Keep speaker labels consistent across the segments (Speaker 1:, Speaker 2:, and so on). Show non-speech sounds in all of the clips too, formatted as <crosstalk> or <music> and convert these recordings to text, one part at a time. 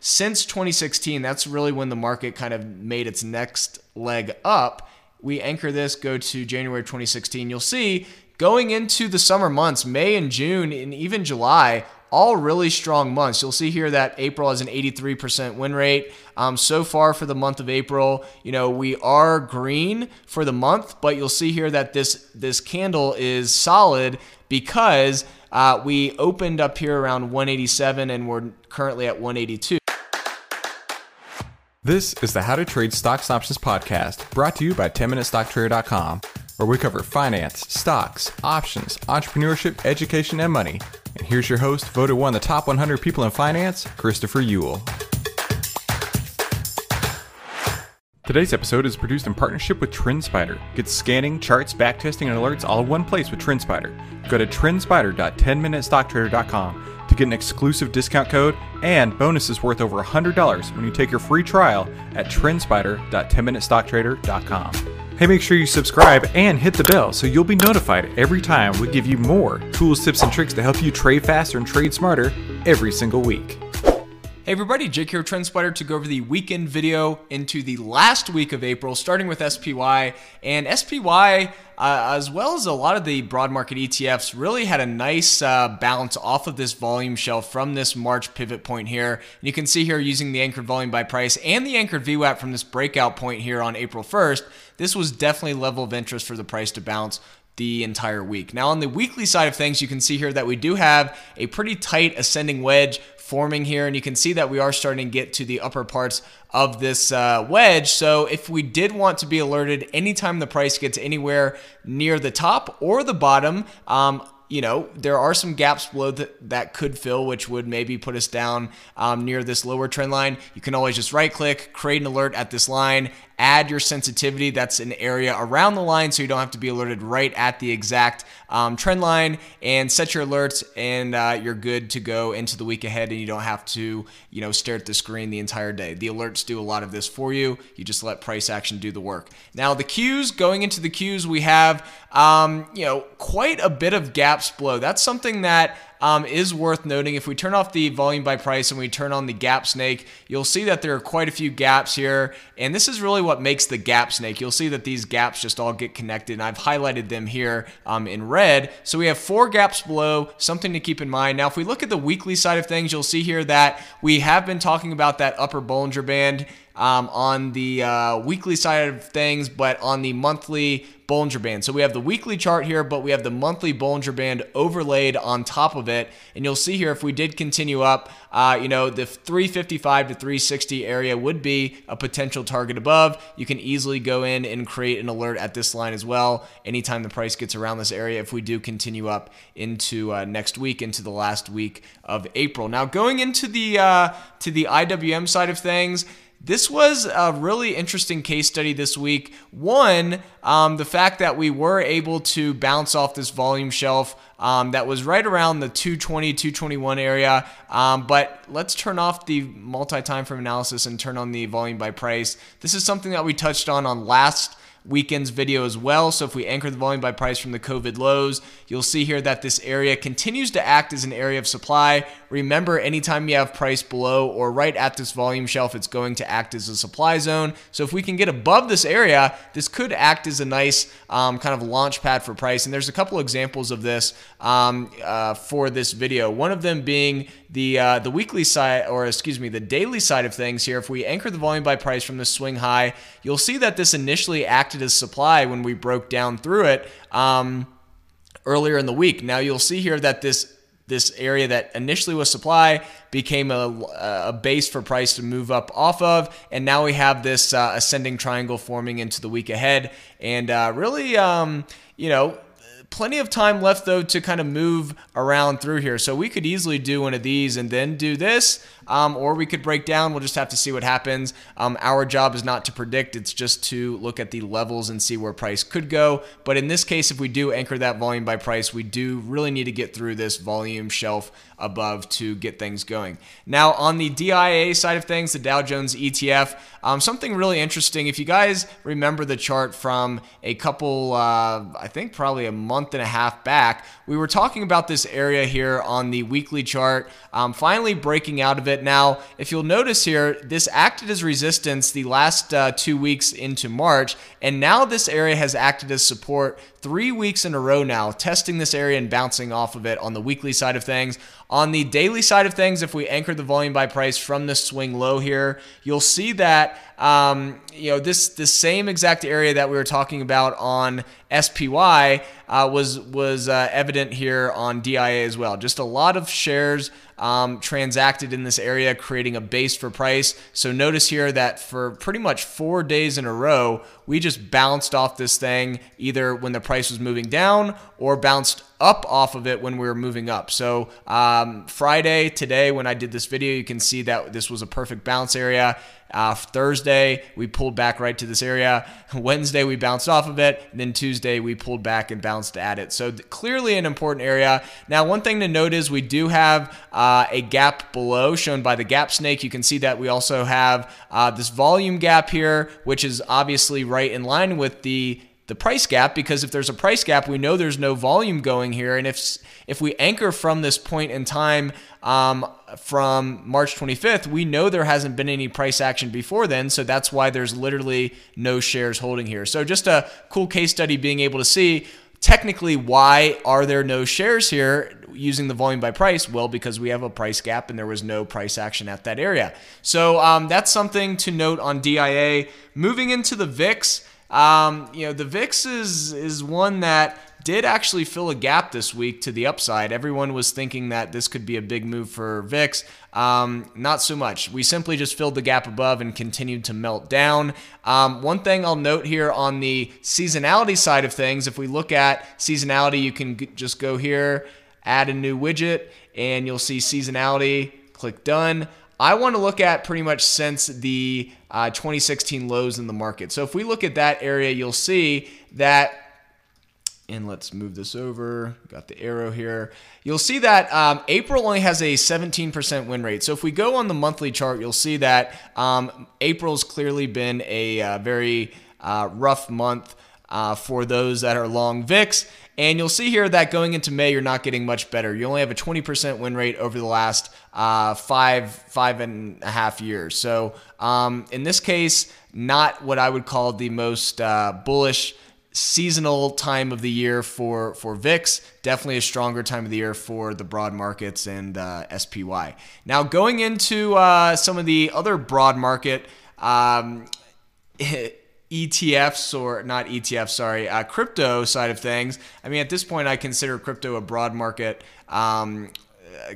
Speaker 1: since 2016, that's really when the market kind of made its next leg up. We anchor this, go to January 2016. You'll see going into the summer months, May and June, and even July, all really strong months. You'll see here that April has an 83% win rate. Um, so far for the month of April, you know we are green for the month, but you'll see here that this this candle is solid because uh, we opened up here around 187 and we're currently at 182.
Speaker 2: This is the How to Trade Stocks Options podcast, brought to you by 10MinuteStockTrader.com, where we cover finance, stocks, options, entrepreneurship, education, and money. And here's your host, voted one of the top 100 people in finance, Christopher Uhl. Today's episode is produced in partnership with TrendSpider. Get scanning, charts, backtesting, and alerts all in one place with TrendSpider. Go to trendspider.10minutestocktrader.com to get an exclusive discount code and bonuses worth over $100 when you take your free trial at trendspider.10minutestocktrader.com. Hey, make sure you subscribe and hit the bell so you'll be notified every time we give you more tools, tips, and tricks to help you trade faster and trade smarter every single week.
Speaker 1: Hey everybody, Jake here, TrendSpider, to go over the weekend video into the last week of April, starting with SPY. And SPY, uh, as well as a lot of the broad market ETFs, really had a nice uh, bounce off of this volume shelf from this March pivot point here. And you can see here using the anchored volume by price and the anchored VWAP from this breakout point here on April 1st, this was definitely level of interest for the price to bounce the entire week. Now, on the weekly side of things, you can see here that we do have a pretty tight ascending wedge forming here, and you can see that we are starting to get to the upper parts of this uh, wedge. So if we did want to be alerted anytime the price gets anywhere near the top or the bottom, um, you know, there are some gaps below that, that could fill, which would maybe put us down um, near this lower trend line. You can always just right click, create an alert at this line, add your sensitivity. That's an area around the line so you don't have to be alerted right at the exact um, trend line and set your alerts and uh, you're good to go into the week ahead and you don't have to, you know, stare at the screen the entire day. The alerts do a lot of this for you. You just let price action do the work. Now the cues, going into the cues, we have, um, you know, quite a bit of gaps below. That's something that um, is worth noting. If we turn off the volume by price and we turn on the gap snake, you'll see that there are quite a few gaps here. And this is really what makes the gap snake. You'll see that these gaps just all get connected. And I've highlighted them here um, in red. So we have four gaps below, something to keep in mind. Now, if we look at the weekly side of things, you'll see here that we have been talking about that upper Bollinger Band um, on the uh, weekly side of things, but on the monthly Bollinger Band. So we have the weekly chart here, but we have the monthly Bollinger Band overlaid on top of it. And you'll see here if we did continue up, uh, you know, the 355 to 360 area would be a potential target above. You can easily go in and create an alert at this line as well anytime the price gets around this area if we do continue up into uh, next week, into the last week of April. Now, going into the, uh, to the IWM side of things, this was a really interesting case study this week. One, um, the fact that we were able to bounce off this volume shelf um, that was right around the 220, 221 area. Um, but let's turn off the multi time frame analysis and turn on the volume by price. This is something that we touched on on last weekend's video as well. So if we anchor the volume by price from the COVID lows, you'll see here that this area continues to act as an area of supply. Remember, anytime you have price below or right at this volume shelf, it's going to act as a supply zone. So if we can get above this area, this could act as a nice um, kind of launch pad for price. And there's a couple examples of this um, uh, for this video. One of them being the uh, the weekly side, or excuse me, the daily side of things here. If we anchor the volume by price from the swing high, you'll see that this initially acted as supply when we broke down through it um, earlier in the week. Now you'll see here that this this area that initially was supply became a, a base for price to move up off of. And now we have this uh, ascending triangle forming into the week ahead. And uh, really, um, you know, plenty of time left though to kind of move around through here. So we could easily do one of these and then do this, um, or we could break down. We'll just have to see what happens. Um, our job is not to predict; it's just to look at the levels and see where price could go. But in this case, if we do anchor that volume by price, we do really need to get through this volume shelf above to get things going. Now, on the DIA side of things, the Dow Jones ETF, um, something really interesting. If you guys remember the chart from a couple, uh, I think probably a month and a half back, we were talking about this area here on the weekly chart, um, finally breaking out of it. Now, if you'll notice here, this acted as resistance the last uh, two weeks into March, and now this area has acted as support three weeks in a row now, testing this area and bouncing off of it on the weekly side of things. On the daily side of things, if we anchor the volume by price from the swing low here, you'll see that um, you know this the same exact area that we were talking about on SPY uh, was was uh, evident here on DIA as well. Just a lot of shares um, transacted in this area, creating a base for price. So notice here that for pretty much four days in a row, we just bounced off this thing either when the price was moving down or bounced up off of it when we were moving up. So um, Friday, today, when I did this video, you can see that this was a perfect bounce area. Uh, Thursday, we pulled back right to this area. Wednesday, we bounced off of it. And then Tuesday, we pulled back and bounced at it. So clearly an important area. Now, one thing to note is we do have uh, a gap below shown by the gap snake. You can see that we also have uh, this volume gap here, which is obviously right in line with the the price gap because if there's a price gap, we know there's no volume going here. And if if we anchor from this point in time um, from March 25th, we know there hasn't been any price action before then. So that's why there's literally no shares holding here. So just a cool case study being able to see technically why are there no shares here using the volume by price well because we have a price gap and there was no price action at that area so um, that's something to note on dia moving into the vix um, you know, the VIX is is one that did actually fill a gap this week to the upside. Everyone was thinking that this could be a big move for VIX. Um, not so much. We simply just filled the gap above and continued to melt down. Um, one thing I'll note here on the seasonality side of things, if we look at seasonality, you can just go here, add a new widget, and you'll see seasonality. Click done. I want to look at pretty much since the uh, 2016 lows in the market. So if we look at that area, you'll see that and let's move this over. Got the arrow here. You'll see that um, April only has a 17% win rate. So if we go on the monthly chart, you'll see that um, April's clearly been a uh, very uh, rough month uh, for those that are long VIX. And you'll see here that going into May, you're not getting much better. You only have a 20% win rate over the last uh, five, five and a half years. So um, in this case, not what I would call the most uh, bullish seasonal time of the year for for VIX. Definitely a stronger time of the year for the broad markets and uh, SPY. Now going into uh, some of the other broad market. Um, <laughs> ETFs or not ETFs, sorry, uh, crypto side of things. I mean, at this point, I consider crypto a broad market um,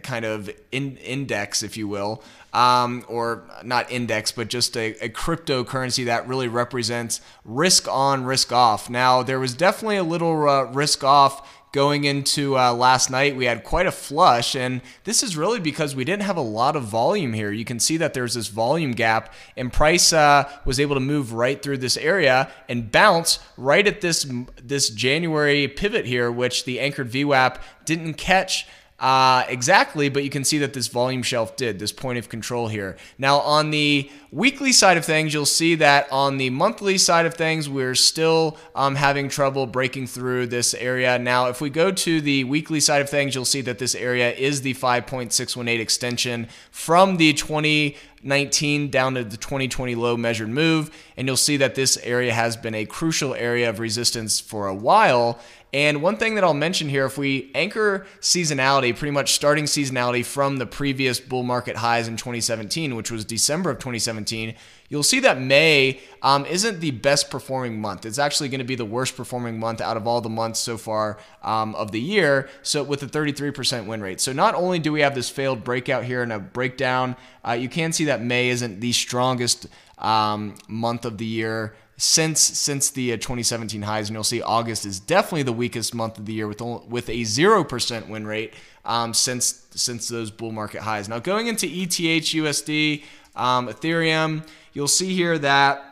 Speaker 1: kind of in, index, if you will, um, or not index, but just a, a cryptocurrency that really represents risk on, risk off. Now, there was definitely a little uh, risk off going into uh, last night, we had quite a flush, and this is really because we didn't have a lot of volume here. You can see that there's this volume gap, and price uh, was able to move right through this area and bounce right at this this January pivot here, which the anchored VWAP didn't catch uh, exactly, but you can see that this volume shelf did, this point of control here. Now, on the weekly side of things, you'll see that on the monthly side of things, we're still um, having trouble breaking through this area. Now, if we go to the weekly side of things, you'll see that this area is the 5.618 extension from the 2019 down to the 2020 low measured move. And you'll see that this area has been a crucial area of resistance for a while. And one thing that I'll mention here, if we anchor seasonality, pretty much starting seasonality from the previous bull market highs in 2017, which was December of 2017, you'll see that May um, isn't the best performing month. It's actually going to be the worst performing month out of all the months so far um, of the year. So with a 33% win rate. So not only do we have this failed breakout here and a breakdown, uh, you can see that May isn't the strongest um, month of the year since since the uh, 2017 highs, and you'll see August is definitely the weakest month of the year with only, with a zero percent win rate um, since since those bull market highs. Now going into ETH USD, um, Ethereum, you'll see here that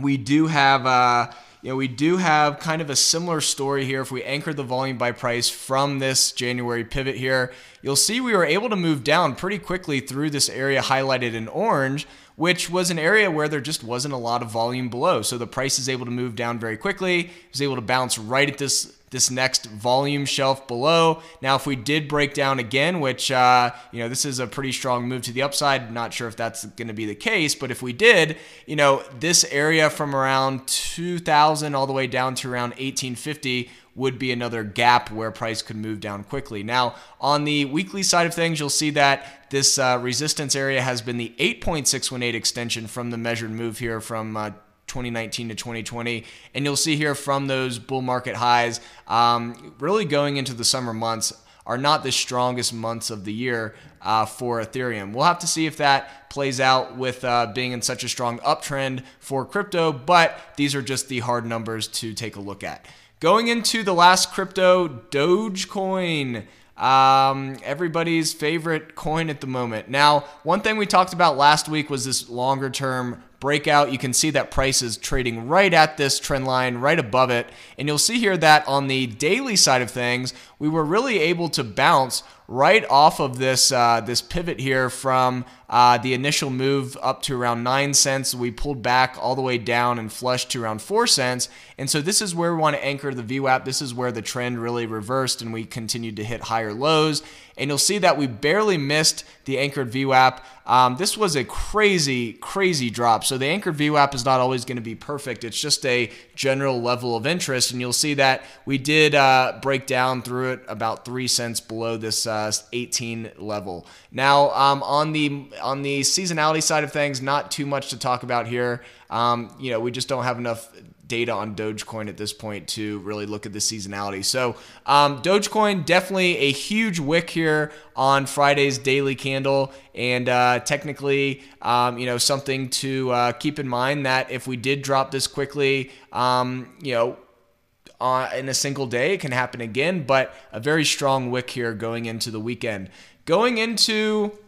Speaker 1: we do have. Uh, you know, we do have kind of a similar story here. If we anchor the volume by price from this January pivot here, you'll see we were able to move down pretty quickly through this area highlighted in orange, which was an area where there just wasn't a lot of volume below. So the price is able to move down very quickly. It was able to bounce right at this this next volume shelf below. Now, if we did break down again, which, uh, you know, this is a pretty strong move to the upside, not sure if that's going to be the case, but if we did, you know, this area from around 2000 all the way down to around 1850 would be another gap where price could move down quickly. Now, on the weekly side of things, you'll see that this uh, resistance area has been the 8.618 extension from the measured move here from uh, 2019 to 2020. And you'll see here from those bull market highs, um, really going into the summer months are not the strongest months of the year uh, for Ethereum. We'll have to see if that plays out with uh, being in such a strong uptrend for crypto, but these are just the hard numbers to take a look at. Going into the last crypto, Dogecoin. Um, everybody's favorite coin at the moment. Now, one thing we talked about last week was this longer term breakout. You can see that price is trading right at this trend line, right above it. And you'll see here that on the daily side of things, we were really able to bounce right off of this uh, this pivot here from uh, the initial move up to around nine cents. We pulled back all the way down and flushed to around four cents. And so this is where we want to anchor the VWAP. This is where the trend really reversed and we continued to hit higher lows. And you'll see that we barely missed the anchored VWAP. Um, this was a crazy, crazy drop. So the anchored VWAP is not always going to be perfect. It's just a general level of interest. And you'll see that we did uh, break down through it about three cents below this uh, 18 level. Now um, on the on the seasonality side of things, not too much to talk about here. Um, you know, we just don't have enough data on Dogecoin at this point to really look at the seasonality. So, um, Dogecoin definitely a huge wick here on Friday's daily candle, and uh, technically, um, you know, something to uh, keep in mind that if we did drop this quickly, um, you know. Uh, in a single day, it can happen again, but a very strong wick here going into the weekend. Going into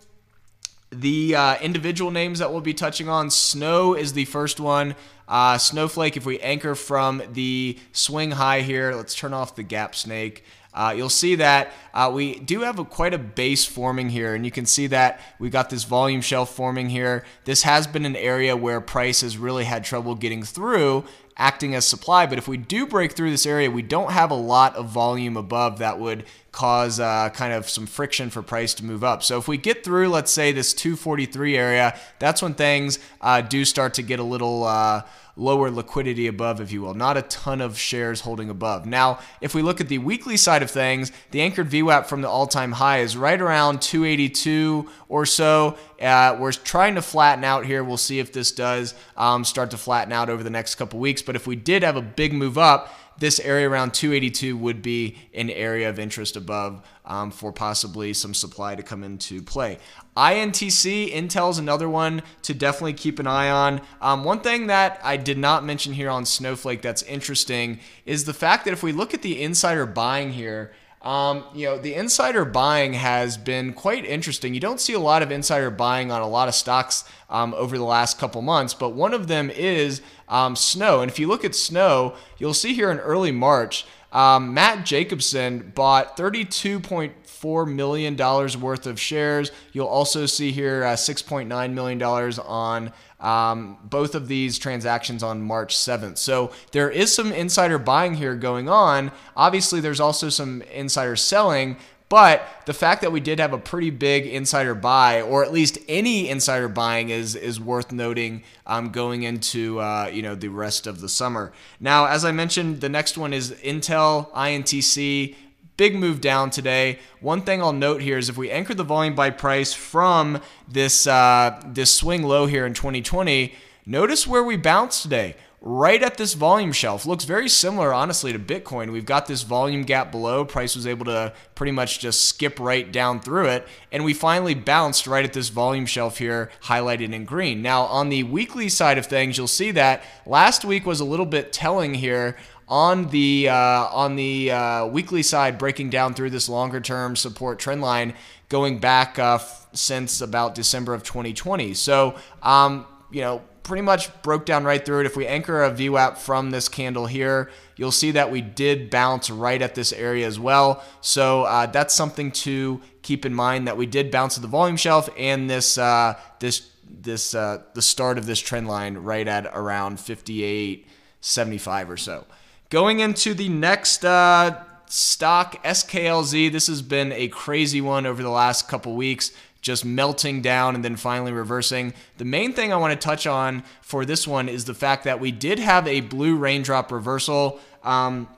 Speaker 1: the uh, individual names that we'll be touching on, Snow is the first one. Uh, Snowflake, if we anchor from the swing high here, let's turn off the gap snake. Uh, you'll see that uh, we do have a, quite a base forming here, and you can see that we got this volume shelf forming here. This has been an area where price has really had trouble getting through, acting as supply. But if we do break through this area, we don't have a lot of volume above that would cause uh, kind of some friction for price to move up. So if we get through, let's say, this 243 area, that's when things uh, do start to get a little uh, lower liquidity above, if you will. Not a ton of shares holding above. Now, if we look at the weekly side of things, the anchored VWAP from the all time high is right around 282 or so. Uh, we're trying to flatten out here. We'll see if this does um, start to flatten out over the next couple weeks. But if we did have a big move up, this area around 282 would be an area of interest above um, for possibly some supply to come into play. INTC, Intel's another one to definitely keep an eye on. Um, one thing that I did not mention here on Snowflake that's interesting is the fact that if we look at the insider buying here, um, you know, the insider buying has been quite interesting. You don't see a lot of insider buying on a lot of stocks um, over the last couple months, but one of them is um, Snow. And if you look at Snow, you'll see here in early March, um, Matt Jacobson bought 32.4 million dollars worth of shares. You'll also see here uh, 6.9 million dollars on um, both of these transactions on March 7th. So there is some insider buying here going on. Obviously, there's also some insider selling. But the fact that we did have a pretty big insider buy, or at least any insider buying, is is worth noting um, going into uh, you know the rest of the summer. Now, as I mentioned, the next one is Intel INTC big move down today. One thing I'll note here is if we anchor the volume by price from this uh, this swing low here in 2020, notice where we bounced today right at this volume shelf. Looks very similar, honestly, to Bitcoin. We've got this volume gap below. Price was able to pretty much just skip right down through it. And we finally bounced right at this volume shelf here, highlighted in green. Now, on the weekly side of things, you'll see that last week was a little bit telling here on the uh, on the uh, weekly side, breaking down through this longer term support trend line going back uh, f- since about December of 2020. So, um, you know, pretty much broke down right through it. If we anchor a VWAP from this candle here, you'll see that we did bounce right at this area as well. So uh, that's something to keep in mind that we did bounce at the volume shelf and this uh, this this uh, the start of this trend line right at around 58.75 or so. Going into the next uh, stock SKLZ. This has been a crazy one over the last couple weeks, just melting down and then finally reversing. The main thing I want to touch on for this one is the fact that we did have a blue raindrop reversal. Um,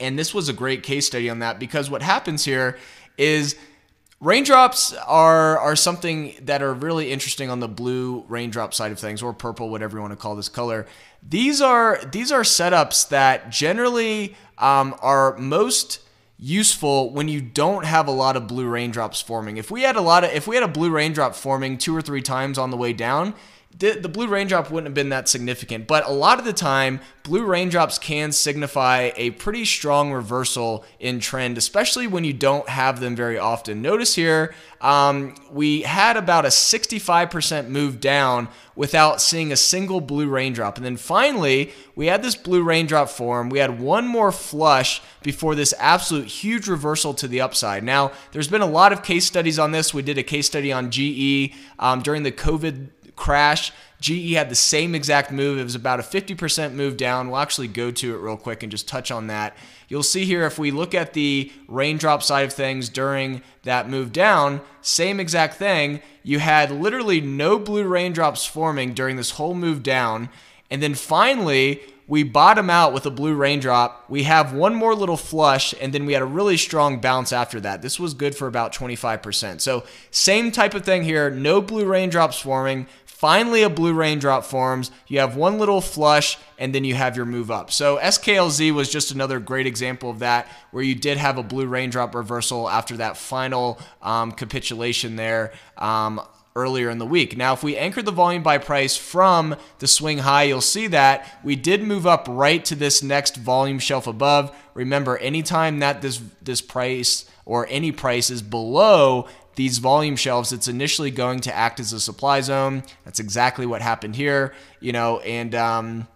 Speaker 1: and this was a great case study on that because what happens here is Raindrops are are something that are really interesting on the blue raindrop side of things, or purple, whatever you want to call this color. These are these are setups that generally um, are most useful when you don't have a lot of blue raindrops forming. If we had a lot of if we had a blue raindrop forming two or three times on the way down, the, blue raindrop wouldn't have been that significant. But a lot of the time, blue raindrops can signify a pretty strong reversal in trend, especially when you don't have them very often. Notice here, um, we had about a 65% move down without seeing a single blue raindrop. And then finally, we had this blue raindrop form. We had one more flush before this absolute huge reversal to the upside. Now, there's been a lot of case studies on this. We did a case study on GE um, during the COVID crash. GE had the same exact move. It was about a 50% move down. We'll actually go to it real quick and just touch on that. You'll see here if we look at the raindrop side of things during that move down, same exact thing. You had literally no blue raindrops forming during this whole move down. And then finally, we bottom out with a blue raindrop. We have one more little flush, and then we had a really strong bounce after that. This was good for about 25%. So, same type of thing here no blue raindrops forming. Finally, a blue raindrop forms. You have one little flush, and then you have your move up. So, SKLZ was just another great example of that, where you did have a blue raindrop reversal after that final um, capitulation there. Um, earlier in the week. Now, if we anchor the volume by price from the swing high, you'll see that we did move up right to this next volume shelf above. Remember, anytime that this this price or any price is below these volume shelves, it's initially going to act as a supply zone. That's exactly what happened here, you know, and um,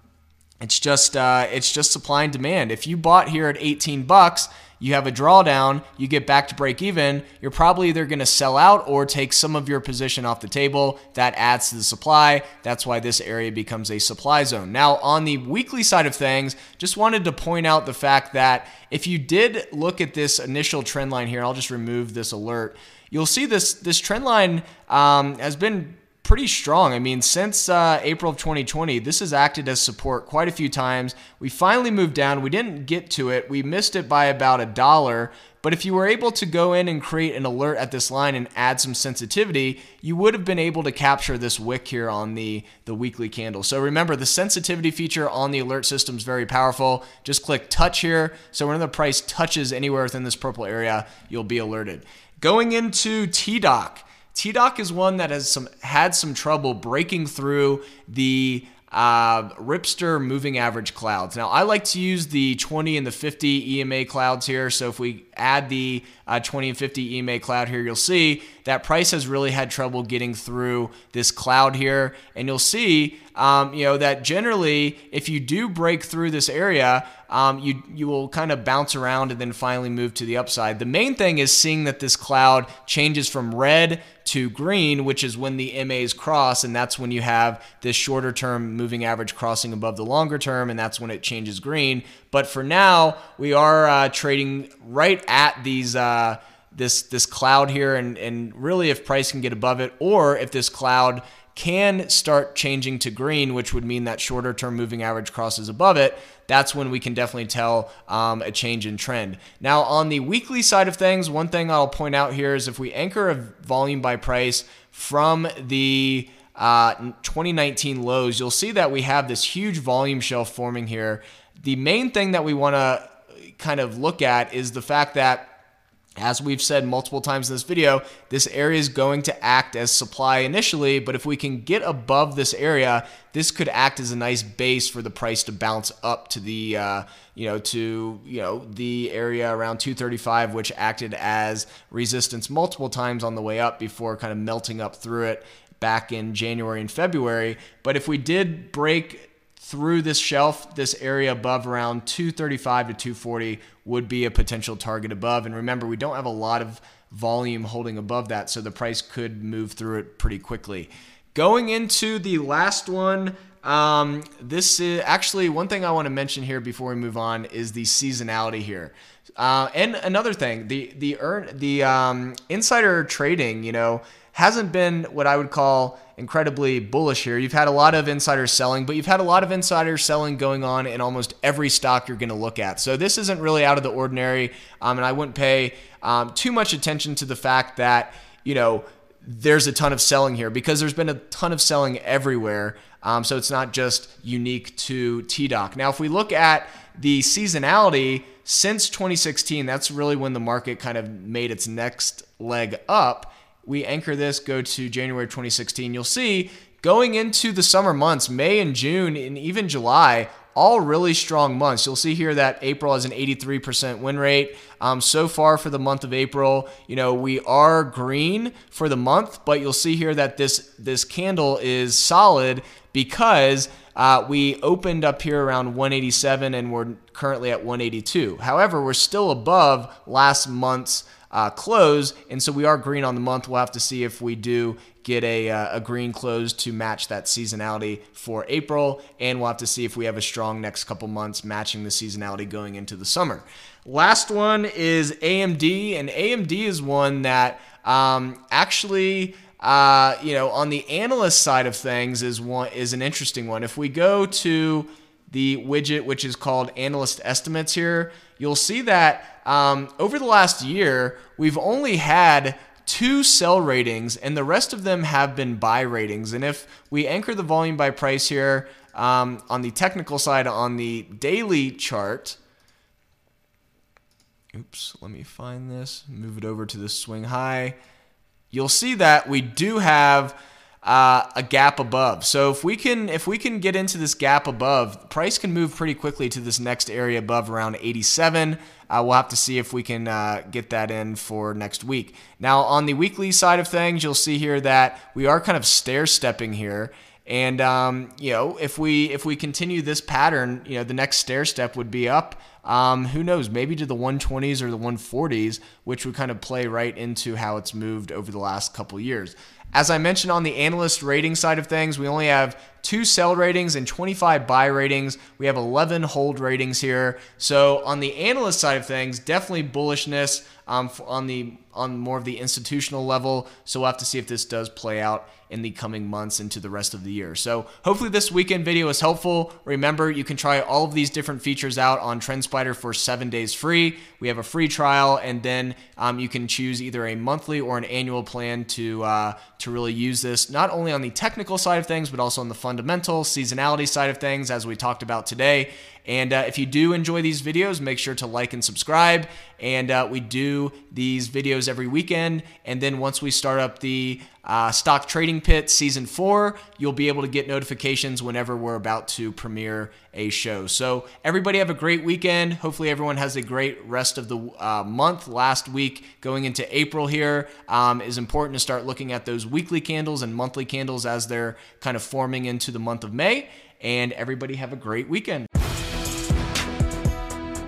Speaker 1: it's just uh, it's just supply and demand. If you bought here at 18 bucks you have a drawdown, you get back to break even, you're probably either going to sell out or take some of your position off the table. That adds to the supply. That's why this area becomes a supply zone. Now, on the weekly side of things, just wanted to point out the fact that if you did look at this initial trend line here, I'll just remove this alert. You'll see this this trend line um, has been pretty strong. I mean, since uh, April of 2020, this has acted as support quite a few times. We finally moved down. We didn't get to it. We missed it by about a dollar. But if you were able to go in and create an alert at this line and add some sensitivity, you would have been able to capture this wick here on the, the weekly candle. So remember, the sensitivity feature on the alert system is very powerful. Just click touch here. So when the price touches anywhere within this purple area, you'll be alerted. Going into TDOC. TDOC is one that has some had some trouble breaking through the uh, Ripster moving average clouds. Now, I like to use the 20 and the 50 EMA clouds here. So if we add the uh, 20 and 50 EMA cloud here, you'll see that price has really had trouble getting through this cloud here. And you'll see, um, you know, that generally, if you do break through this area, um, you you will kind of bounce around and then finally move to the upside. The main thing is seeing that this cloud changes from red to green, which is when the MAs cross, and that's when you have this shorter term moving average crossing above the longer term, and that's when it changes green. But for now, we are uh, trading right at these. Uh, this this cloud here and and really if price can get above it or if this cloud can start changing to green, which would mean that shorter term moving average crosses above it, that's when we can definitely tell um, a change in trend. Now, on the weekly side of things, one thing I'll point out here is if we anchor a volume by price from the uh, 2019 lows, you'll see that we have this huge volume shelf forming here. The main thing that we want to kind of look at is the fact that as we've said multiple times in this video, this area is going to act as supply initially, but if we can get above this area, this could act as a nice base for the price to bounce up to the, uh, you know, to you know the area around 235, which acted as resistance multiple times on the way up before kind of melting up through it back in January and February. But if we did break through this shelf, this area above around 235 to 240 would be a potential target above. And remember, we don't have a lot of volume holding above that, so the price could move through it pretty quickly. Going into the last one, um, this is actually one thing I want to mention here before we move on is the seasonality here. Uh, and another thing, the the earn the um, insider trading, you know, hasn't been what I would call incredibly bullish here. You've had a lot of insider selling, but you've had a lot of insider selling going on in almost every stock you're going to look at. So this isn't really out of the ordinary, um, and I wouldn't pay um, too much attention to the fact that you know there's a ton of selling here because there's been a ton of selling everywhere. Um, so it's not just unique to TDOC. Now, if we look at the seasonality since 2016, that's really when the market kind of made its next leg up we anchor this, go to January 2016, you'll see going into the summer months, May and June, and even July, all really strong months. You'll see here that April has an 83% win rate. Um, so far for the month of April, you know we are green for the month, but you'll see here that this this candle is solid because uh, we opened up here around 187 and we're currently at 182. However, we're still above last month's uh, close. And so we are green on the month. We'll have to see if we do get a, uh, a green close to match that seasonality for April. And we'll have to see if we have a strong next couple months matching the seasonality going into the summer. Last one is AMD, and AMD is one that um, actually. Uh, you know, on the analyst side of things is one is an interesting one. If we go to the widget which is called analyst estimates here, you'll see that um, over the last year, we've only had two sell ratings, and the rest of them have been buy ratings. And if we anchor the volume by price here um, on the technical side on the daily chart, oops, let me find this, move it over to the swing high. You'll see that we do have uh, a gap above. So if we can if we can get into this gap above, price can move pretty quickly to this next area above around 87. Uh, we'll have to see if we can uh, get that in for next week. Now on the weekly side of things, you'll see here that we are kind of stair stepping here. And um, you know, if we if we continue this pattern, you know, the next stair step would be up. Um, who knows? Maybe to the 120s or the 140s, which would kind of play right into how it's moved over the last couple years. As I mentioned on the analyst rating side of things, we only have two sell ratings and 25 buy ratings. We have 11 hold ratings here. So on the analyst side of things, definitely bullishness um, on the on more of the institutional level. So we'll have to see if this does play out in the coming months into the rest of the year. So hopefully this weekend video is helpful. Remember, you can try all of these different features out on TrendSpider for seven days free. We have a free trial, and then um, you can choose either a monthly or an annual plan to uh, to really use this not only on the technical side of things, but also on the fundamental seasonality side of things, as we talked about today. And uh, if you do enjoy these videos, make sure to like and subscribe. And uh, we do these videos every weekend. And then once we start up the uh, Stock Trading Pit Season 4, you'll be able to get notifications whenever we're about to premiere a show. So, everybody have a great weekend. Hopefully, everyone has a great rest of the uh, month. Last week, going into April here, um, is important to start looking at those weekly candles and monthly candles as they're kind of forming into the month of May. And everybody have a great weekend.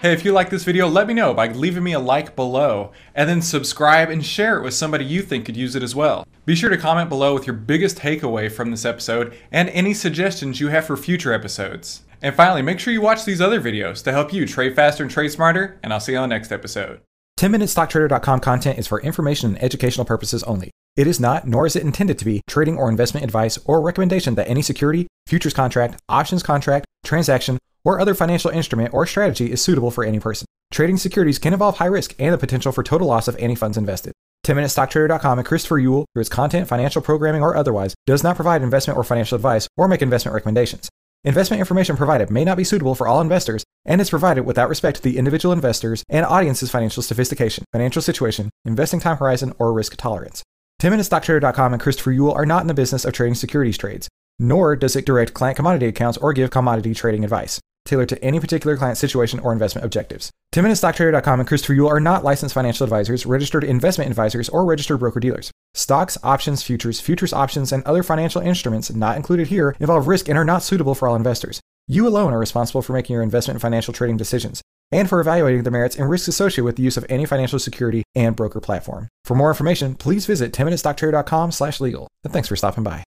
Speaker 2: Hey, if you like this video, let me know by leaving me a like below, and then subscribe and share it with somebody you think could use it as well. Be sure to comment below with your biggest takeaway from this episode and any suggestions you have for future episodes. And finally, make sure you watch these other videos to help you trade faster and trade smarter, and I'll see you on the next episode.
Speaker 3: 10MinuteStockTrader.com content is for information and educational purposes only. It is not, nor is it intended to be, trading or investment advice or recommendation that any security, futures contract, options contract, transaction, or other financial instrument or strategy is suitable for any person. Trading securities can involve high risk and the potential for total loss of any funds invested. 10MinuteStockTrader.com and Christopher Uhl, through its content, financial programming, or otherwise, does not provide investment or financial advice or make investment recommendations. Investment information provided may not be suitable for all investors and is provided without respect to the individual investors and audience's financial sophistication, financial situation, investing time horizon, or risk tolerance. 10MinuteStockTrader.com and Christopher Uhl are not in the business of trading securities trades, nor does it direct client commodity accounts or give commodity trading advice tailored to any particular client situation or investment objectives. 10MinuteStockTrader.com and Christopher Uhl are not licensed financial advisors, registered investment advisors, or registered broker dealers. Stocks, options, futures, futures options, and other financial instruments not included here involve risk and are not suitable for all investors. You alone are responsible for making your investment and financial trading decisions and for evaluating the merits and risks associated with the use of any financial security and broker platform. For more information, please visit 10minutestocktrader.com slash legal. And thanks for stopping by.